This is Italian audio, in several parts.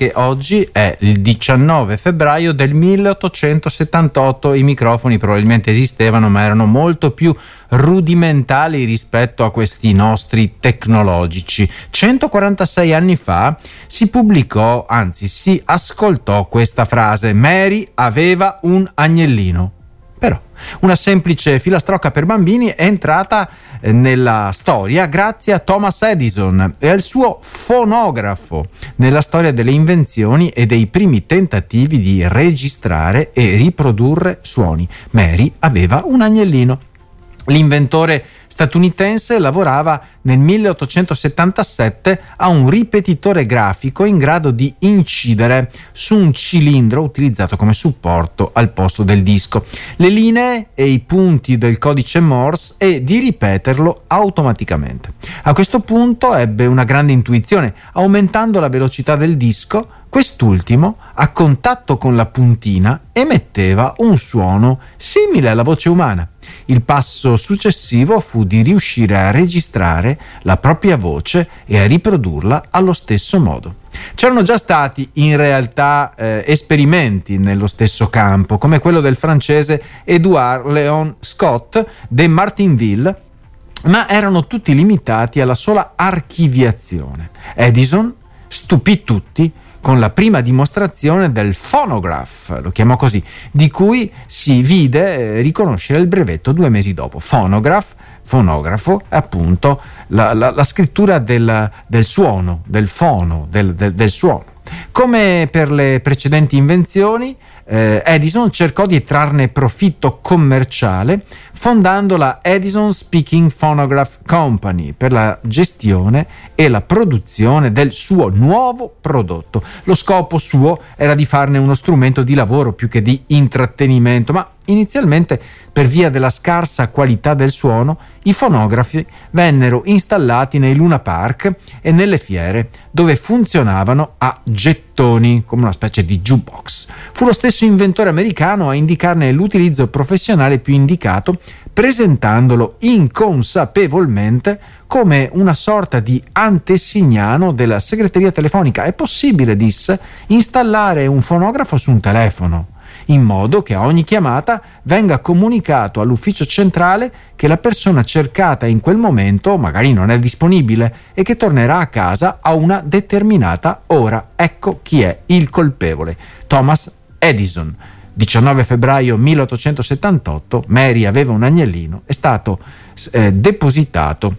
che oggi è il 19 febbraio del 1878. I microfoni probabilmente esistevano, ma erano molto più rudimentali rispetto a questi nostri tecnologici. 146 anni fa si pubblicò, anzi si ascoltò questa frase: Mary aveva un agnellino. Una semplice filastrocca per bambini è entrata eh, nella storia grazie a Thomas Edison e al suo fonografo nella storia delle invenzioni e dei primi tentativi di registrare e riprodurre suoni. Mary aveva un agnellino. L'inventore statunitense lavorava nel 1877 a un ripetitore grafico in grado di incidere su un cilindro utilizzato come supporto al posto del disco, le linee e i punti del codice Morse e di ripeterlo automaticamente. A questo punto ebbe una grande intuizione, aumentando la velocità del disco Quest'ultimo, a contatto con la puntina, emetteva un suono simile alla voce umana. Il passo successivo fu di riuscire a registrare la propria voce e a riprodurla allo stesso modo. C'erano già stati in realtà eh, esperimenti nello stesso campo, come quello del francese Edouard Léon Scott de Martinville, ma erano tutti limitati alla sola archiviazione. Edison stupì tutti con la prima dimostrazione del phonograph, lo chiamò così, di cui si vide eh, riconoscere il brevetto due mesi dopo. Phonograph, fonografo, appunto la, la, la scrittura del, del, suono, del fono, del, del, del suono. Come per le precedenti invenzioni, eh, Edison cercò di trarne profitto commerciale fondando la Edison Speaking Phonograph Company per la gestione e la produzione del suo nuovo prodotto. Lo scopo suo era di farne uno strumento di lavoro più che di intrattenimento, ma inizialmente per via della scarsa qualità del suono, i fonografi vennero installati nei Luna Park e nelle fiere, dove funzionavano a gettoni, come una specie di jukebox. Fu lo stesso inventore americano a indicarne l'utilizzo professionale più indicato, presentandolo inconsapevolmente come una sorta di antesignano della segreteria telefonica. È possibile, disse, installare un fonografo su un telefono in modo che a ogni chiamata venga comunicato all'ufficio centrale che la persona cercata in quel momento magari non è disponibile e che tornerà a casa a una determinata ora. Ecco chi è il colpevole. Thomas Edison. 19 febbraio 1878, Mary aveva un agnellino, è stato eh, depositato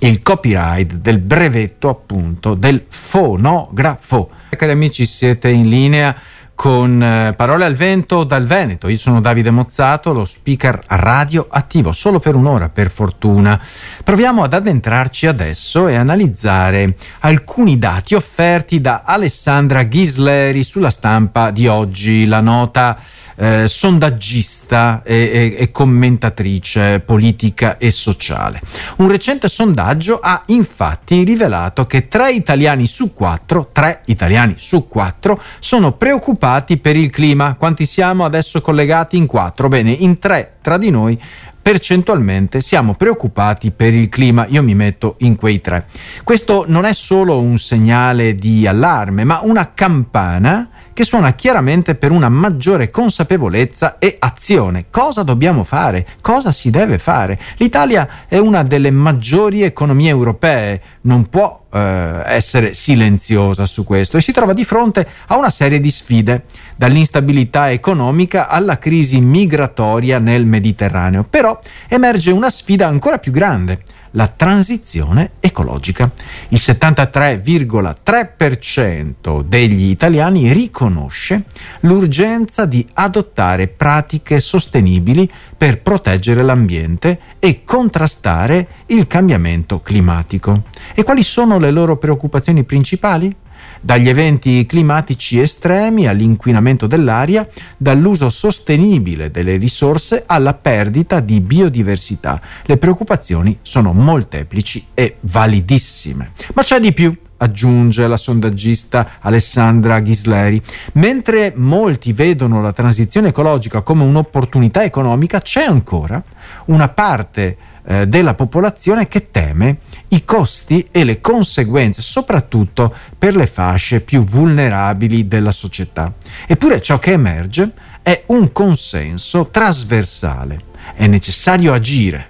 il copyright del brevetto appunto del fonografo. Cari amici, siete in linea con eh, Parole al Vento dal Veneto. Io sono Davide Mozzato, lo speaker radio attivo, solo per un'ora per fortuna. Proviamo ad addentrarci adesso e analizzare alcuni dati offerti da Alessandra Ghisleri sulla stampa di oggi, la nota eh, sondaggista e, e, e, commentatrice politica e sociale. Un recente sondaggio ha infatti rivelato che tre italiani su quattro, tre italiani su quattro, sono preoccupati per il clima. Quanti siamo adesso collegati in quattro? Bene, in tre tra di noi percentualmente siamo preoccupati per il clima, io mi metto in quei tre. Questo non è solo un segnale di allarme, ma una campana che suona chiaramente per una maggiore consapevolezza e azione. Cosa dobbiamo fare? Cosa si deve fare? L'Italia è una delle maggiori economie europee, non può eh, essere silenziosa su questo e si trova di fronte a una serie di sfide, dall'instabilità economica alla crisi migratoria nel Mediterraneo. Però emerge una sfida ancora più grande la transizione ecologica. Il 73,3% degli italiani riconosce l'urgenza di adottare pratiche sostenibili per proteggere l'ambiente e contrastare il cambiamento climatico. E quali sono le loro preoccupazioni principali? Dagli eventi climatici estremi all'inquinamento dell'aria, dall'uso sostenibile delle risorse alla perdita di biodiversità. Le preoccupazioni sono molteplici e validissime. Ma c'è di più aggiunge la sondaggista Alessandra Ghisleri. Mentre molti vedono la transizione ecologica come un'opportunità economica, c'è ancora una parte eh, della popolazione che teme i costi e le conseguenze, soprattutto per le fasce più vulnerabili della società. Eppure ciò che emerge è un consenso trasversale. È necessario agire,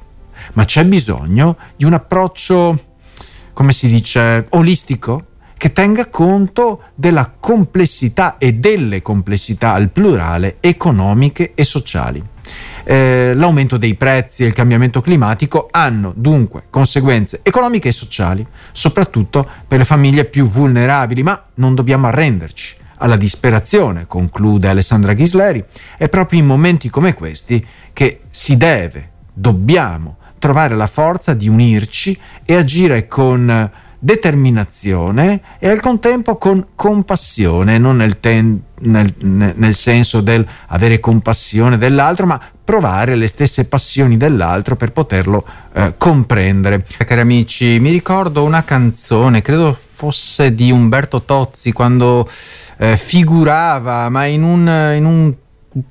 ma c'è bisogno di un approccio, come si dice, olistico, che tenga conto della complessità e delle complessità al plurale economiche e sociali. Eh, l'aumento dei prezzi e il cambiamento climatico hanno dunque conseguenze economiche e sociali, soprattutto per le famiglie più vulnerabili, ma non dobbiamo arrenderci alla disperazione, conclude Alessandra Ghisleri, è proprio in momenti come questi che si deve, dobbiamo trovare la forza di unirci e agire con determinazione e al contempo con compassione, non nel, ten, nel, nel senso del avere compassione dell'altro, ma provare le stesse passioni dell'altro per poterlo eh, comprendere. Cari amici, mi ricordo una canzone, credo fosse di Umberto Tozzi, quando eh, figurava, ma in un, in un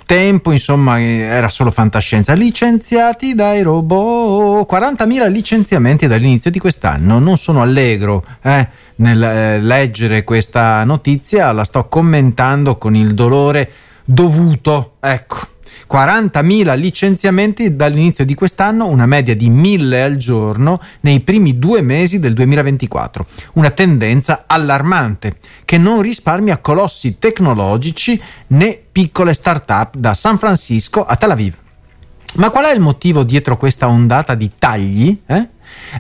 tempo insomma era solo fantascienza. Licenziati dai robot. 40.000 licenziamenti dall'inizio di quest'anno. Non sono allegro eh, nel eh, leggere questa notizia. La sto commentando con il dolore dovuto ecco 40.000 licenziamenti dall'inizio di quest'anno, una media di 1.000 al giorno nei primi due mesi del 2024. Una tendenza allarmante che non risparmia colossi tecnologici né piccole start-up da San Francisco a Tel Aviv. Ma qual è il motivo dietro questa ondata di tagli? Eh?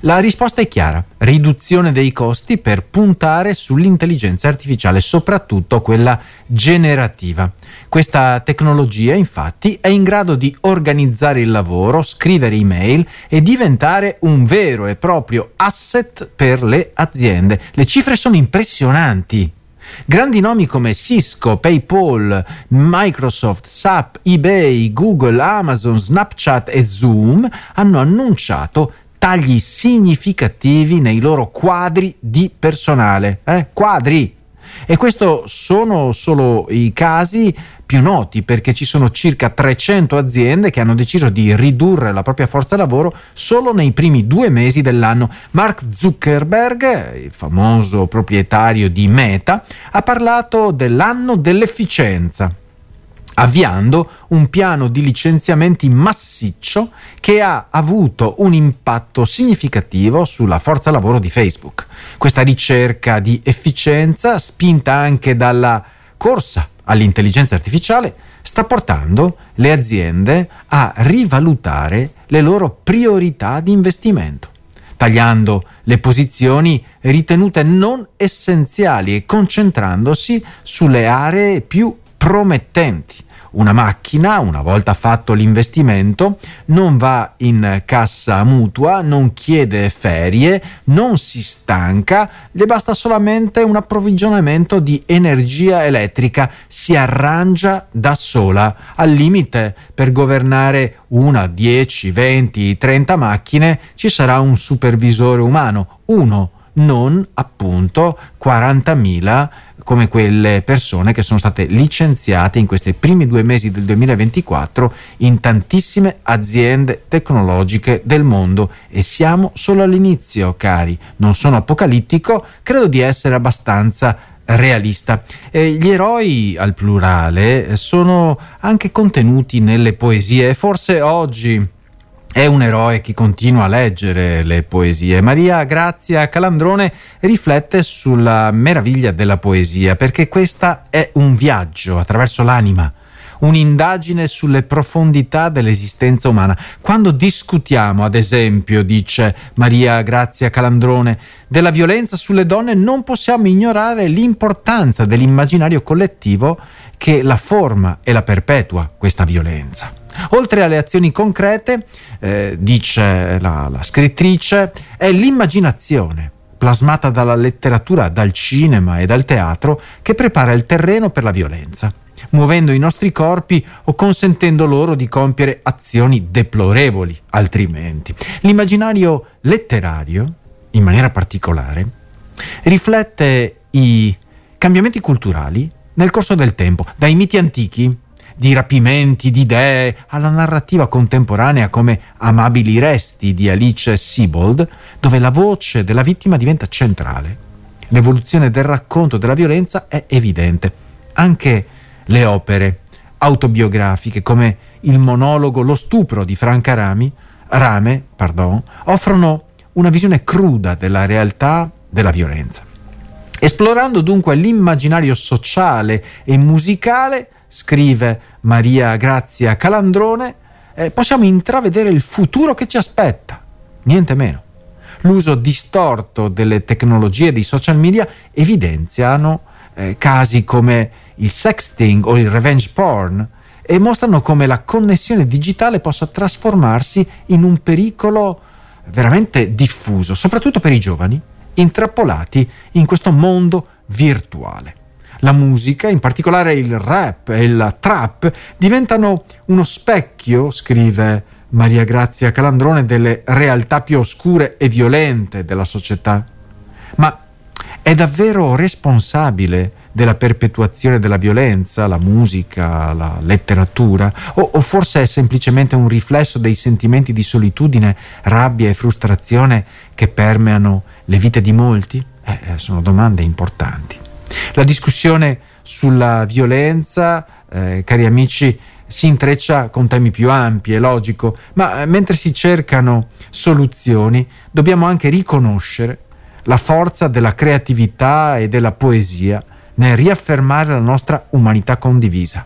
La risposta è chiara, riduzione dei costi per puntare sull'intelligenza artificiale, soprattutto quella generativa. Questa tecnologia infatti è in grado di organizzare il lavoro, scrivere email e diventare un vero e proprio asset per le aziende. Le cifre sono impressionanti. Grandi nomi come Cisco, PayPal, Microsoft, SAP, eBay, Google, Amazon, Snapchat e Zoom hanno annunciato tagli significativi nei loro quadri di personale. Eh? Quadri! E questi sono solo i casi più noti perché ci sono circa 300 aziende che hanno deciso di ridurre la propria forza lavoro solo nei primi due mesi dell'anno. Mark Zuckerberg, il famoso proprietario di Meta, ha parlato dell'anno dell'efficienza avviando un piano di licenziamenti massiccio che ha avuto un impatto significativo sulla forza lavoro di Facebook. Questa ricerca di efficienza, spinta anche dalla corsa all'intelligenza artificiale, sta portando le aziende a rivalutare le loro priorità di investimento, tagliando le posizioni ritenute non essenziali e concentrandosi sulle aree più promettenti una macchina, una volta fatto l'investimento, non va in cassa mutua, non chiede ferie, non si stanca, le basta solamente un approvvigionamento di energia elettrica, si arrangia da sola. Al limite, per governare una, 10, 20, 30 macchine ci sarà un supervisore umano, uno, non appunto 40.000 come quelle persone che sono state licenziate in questi primi due mesi del 2024 in tantissime aziende tecnologiche del mondo e siamo solo all'inizio, cari. Non sono apocalittico, credo di essere abbastanza realista. Eh, gli eroi al plurale sono anche contenuti nelle poesie e forse oggi è un eroe chi continua a leggere le poesie. Maria Grazia Calandrone riflette sulla meraviglia della poesia, perché questa è un viaggio attraverso l'anima, un'indagine sulle profondità dell'esistenza umana. Quando discutiamo, ad esempio, dice Maria Grazia Calandrone, della violenza sulle donne, non possiamo ignorare l'importanza dell'immaginario collettivo che la forma e la perpetua questa violenza. Oltre alle azioni concrete, eh, dice la, la scrittrice, è l'immaginazione plasmata dalla letteratura, dal cinema e dal teatro che prepara il terreno per la violenza muovendo i nostri corpi o consentendo loro di compiere azioni deplorevoli altrimenti. L'immaginario letterario, in maniera particolare, riflette i cambiamenti culturali nel corso del tempo, dai miti antichi di rapimenti di idee alla narrativa contemporanea come Amabili resti di Alice Sebold, dove la voce della vittima diventa centrale. L'evoluzione del racconto della violenza è evidente. Anche le opere autobiografiche come il monologo Lo stupro di Franca Rami, Rame pardon, offrono una visione cruda della realtà della violenza. Esplorando dunque l'immaginario sociale e musicale, scrive Maria Grazia Calandrone, eh, possiamo intravedere il futuro che ci aspetta, niente meno. L'uso distorto delle tecnologie dei social media evidenziano eh, casi come il sexting o il revenge porn e mostrano come la connessione digitale possa trasformarsi in un pericolo veramente diffuso, soprattutto per i giovani, intrappolati in questo mondo virtuale. La musica, in particolare il rap e il trap, diventano uno specchio, scrive Maria Grazia Calandrone, delle realtà più oscure e violente della società. Ma è davvero responsabile della perpetuazione della violenza, la musica, la letteratura, o, o, forse è semplicemente un riflesso dei sentimenti di solitudine, rabbia e frustrazione che permeano le vite di molti? Eh, eh, sono domande importanti. La discussione sulla violenza, eh, cari amici, si intreccia con temi più ampi, è logico, ma eh, mentre si cercano soluzioni dobbiamo anche riconoscere la forza della creatività e della poesia nel riaffermare la nostra umanità condivisa.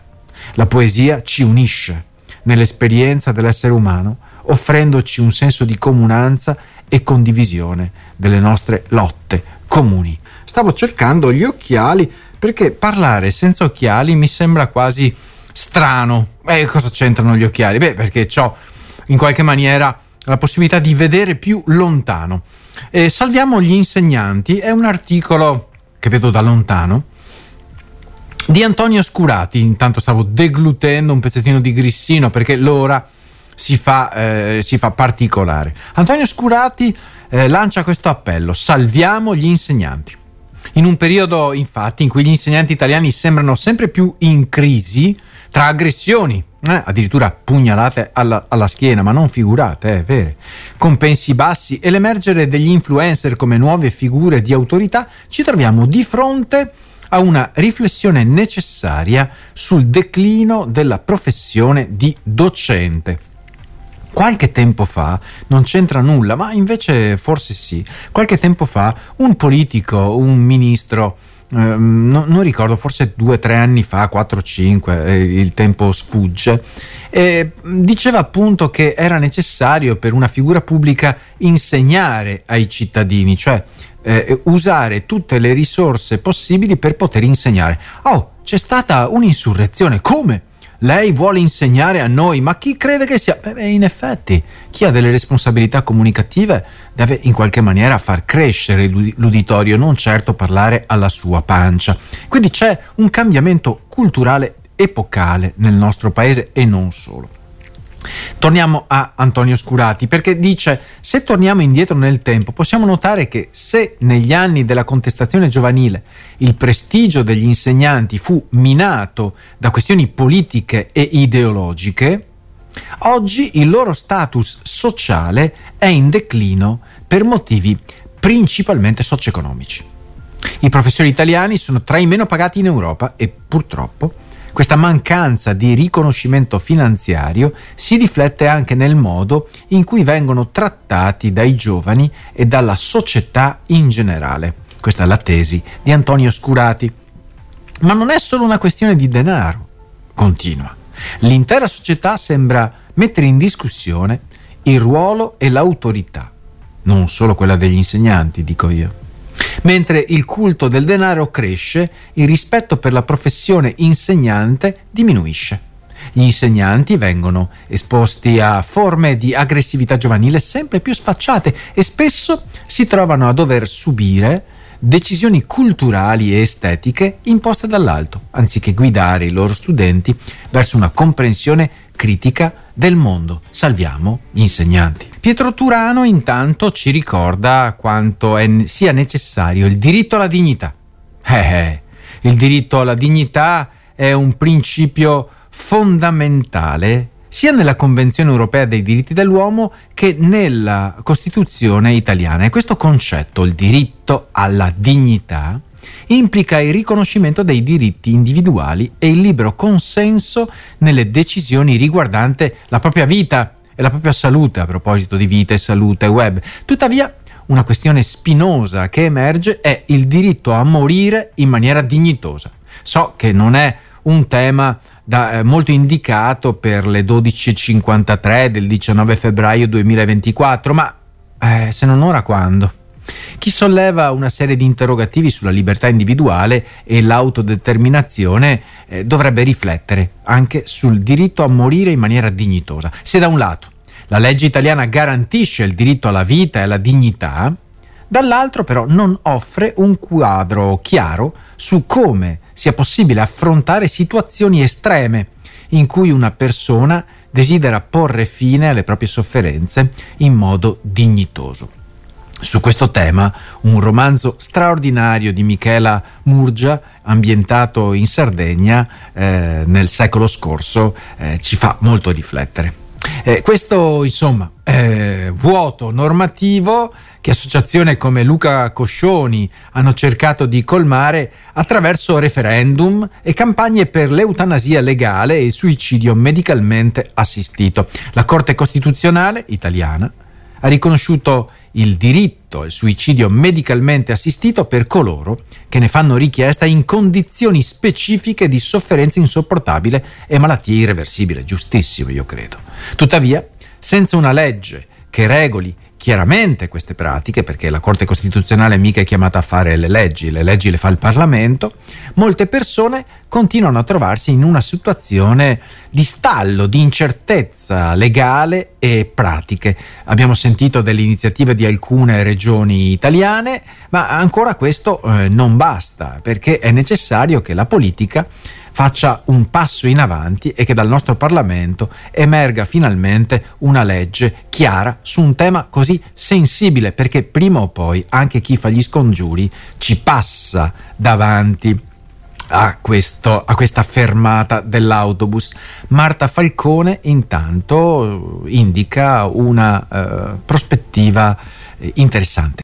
La poesia ci unisce nell'esperienza dell'essere umano, offrendoci un senso di comunanza e condivisione delle nostre lotte comuni. Stavo cercando gli occhiali perché parlare senza occhiali mi sembra quasi strano. E cosa c'entrano gli occhiali? Beh, perché ho in qualche maniera la possibilità di vedere più lontano. E salviamo gli insegnanti è un articolo che vedo da lontano di Antonio Scurati. Intanto stavo deglutendo un pezzettino di grissino perché l'ora si fa, eh, si fa particolare. Antonio Scurati eh, lancia questo appello: salviamo gli insegnanti. In un periodo, infatti, in cui gli insegnanti italiani sembrano sempre più in crisi tra aggressioni, eh, addirittura pugnalate alla, alla, schiena, ma non figurate, è vero, compensi bassi e l'emergere degli influencer come nuove figure di autorità, ci troviamo di fronte a una riflessione necessaria sul declino della professione di docente. Qualche tempo fa, non c'entra nulla, ma invece forse sì, qualche tempo fa un politico, un ministro, eh, no, non ricordo, forse due o tre anni fa, quattro o cinque, eh, il tempo sfugge, eh, diceva appunto che era necessario per una figura pubblica insegnare ai cittadini, cioè eh, usare tutte le risorse possibili per poter insegnare. Oh, c'è stata un'insurrezione, come? Lei vuole insegnare a noi, ma chi crede che sia? Beh, in effetti, chi ha delle responsabilità comunicative deve in qualche maniera far crescere l'uditorio, non certo parlare alla sua pancia. Quindi c'è un cambiamento culturale epocale nel nostro paese e non solo. Torniamo a Antonio Scurati perché dice se torniamo indietro nel tempo possiamo notare che se negli anni della contestazione giovanile il prestigio degli insegnanti fu minato da questioni politiche e ideologiche, oggi il loro status sociale è in declino per motivi principalmente socio-economici. I professori italiani sono tra i meno pagati in Europa e purtroppo questa mancanza di riconoscimento finanziario si riflette anche nel modo in cui vengono trattati dai giovani e dalla società in generale. Questa è la tesi di Antonio Scurati. Ma non è solo una questione di denaro, continua. L'intera società sembra mettere in discussione il ruolo e l'autorità, non solo quella degli insegnanti, dico io. Mentre il culto del denaro cresce, il rispetto per la professione insegnante diminuisce. Gli insegnanti vengono esposti a forme di aggressività giovanile sempre più sfacciate e spesso si trovano a dover subire decisioni culturali e estetiche imposte dall'alto, anziché guidare i loro studenti verso una comprensione critica del mondo. Salviamo gli insegnanti. Pietro Turano intanto ci ricorda quanto è, sia necessario il diritto alla dignità. Eh, eh, il diritto alla dignità è un principio fondamentale sia nella Convenzione europea dei diritti dell'uomo che nella Costituzione italiana. E questo concetto, il diritto alla dignità, implica il riconoscimento dei diritti individuali e il libero consenso nelle decisioni riguardanti la propria vita e la propria salute, a proposito di vita e salute web. Tuttavia, una questione spinosa che emerge è il diritto a morire in maniera dignitosa. So che non è un tema da, eh, molto indicato per le 12.53 del 19 febbraio 2024, ma eh, se non ora quando? Chi solleva una serie di interrogativi sulla libertà individuale e l'autodeterminazione eh, dovrebbe riflettere anche sul diritto a morire in maniera dignitosa. Se da un lato la legge italiana garantisce il diritto alla vita e alla dignità, dall'altro però non offre un quadro chiaro su come sia possibile affrontare situazioni estreme in cui una persona desidera porre fine alle proprie sofferenze in modo dignitoso. Su questo tema un romanzo straordinario di Michela Murgia, ambientato in Sardegna eh, nel secolo scorso, eh, ci fa molto riflettere. Eh, questo, insomma, vuoto normativo che associazioni come Luca Coscioni hanno cercato di colmare attraverso referendum e campagne per l'eutanasia legale e il suicidio medicalmente assistito. La Corte Costituzionale italiana ha riconosciuto il diritto al suicidio medicalmente assistito per coloro che ne fanno richiesta in condizioni specifiche di sofferenza insopportabile e malattia irreversibile. Giustissimo, io credo. Tuttavia, senza una legge che regoli chiaramente queste pratiche, perché la Corte Costituzionale mica è chiamata a fare le leggi, le leggi le fa il Parlamento, molte persone continuano a trovarsi in una situazione di stallo, di incertezza legale e pratiche. Abbiamo sentito delle iniziative di alcune regioni italiane, ma ancora questo eh, non basta, perché è necessario che la politica faccia un passo in avanti e che dal nostro Parlamento emerga finalmente una legge chiara su un tema così sensibile, perché prima o poi anche chi fa gli scongiuri ci passa davanti. A, questo, a, questa fermata dell'autobus. Marta Falcone intanto indica una uh, prospettiva eh, interessante.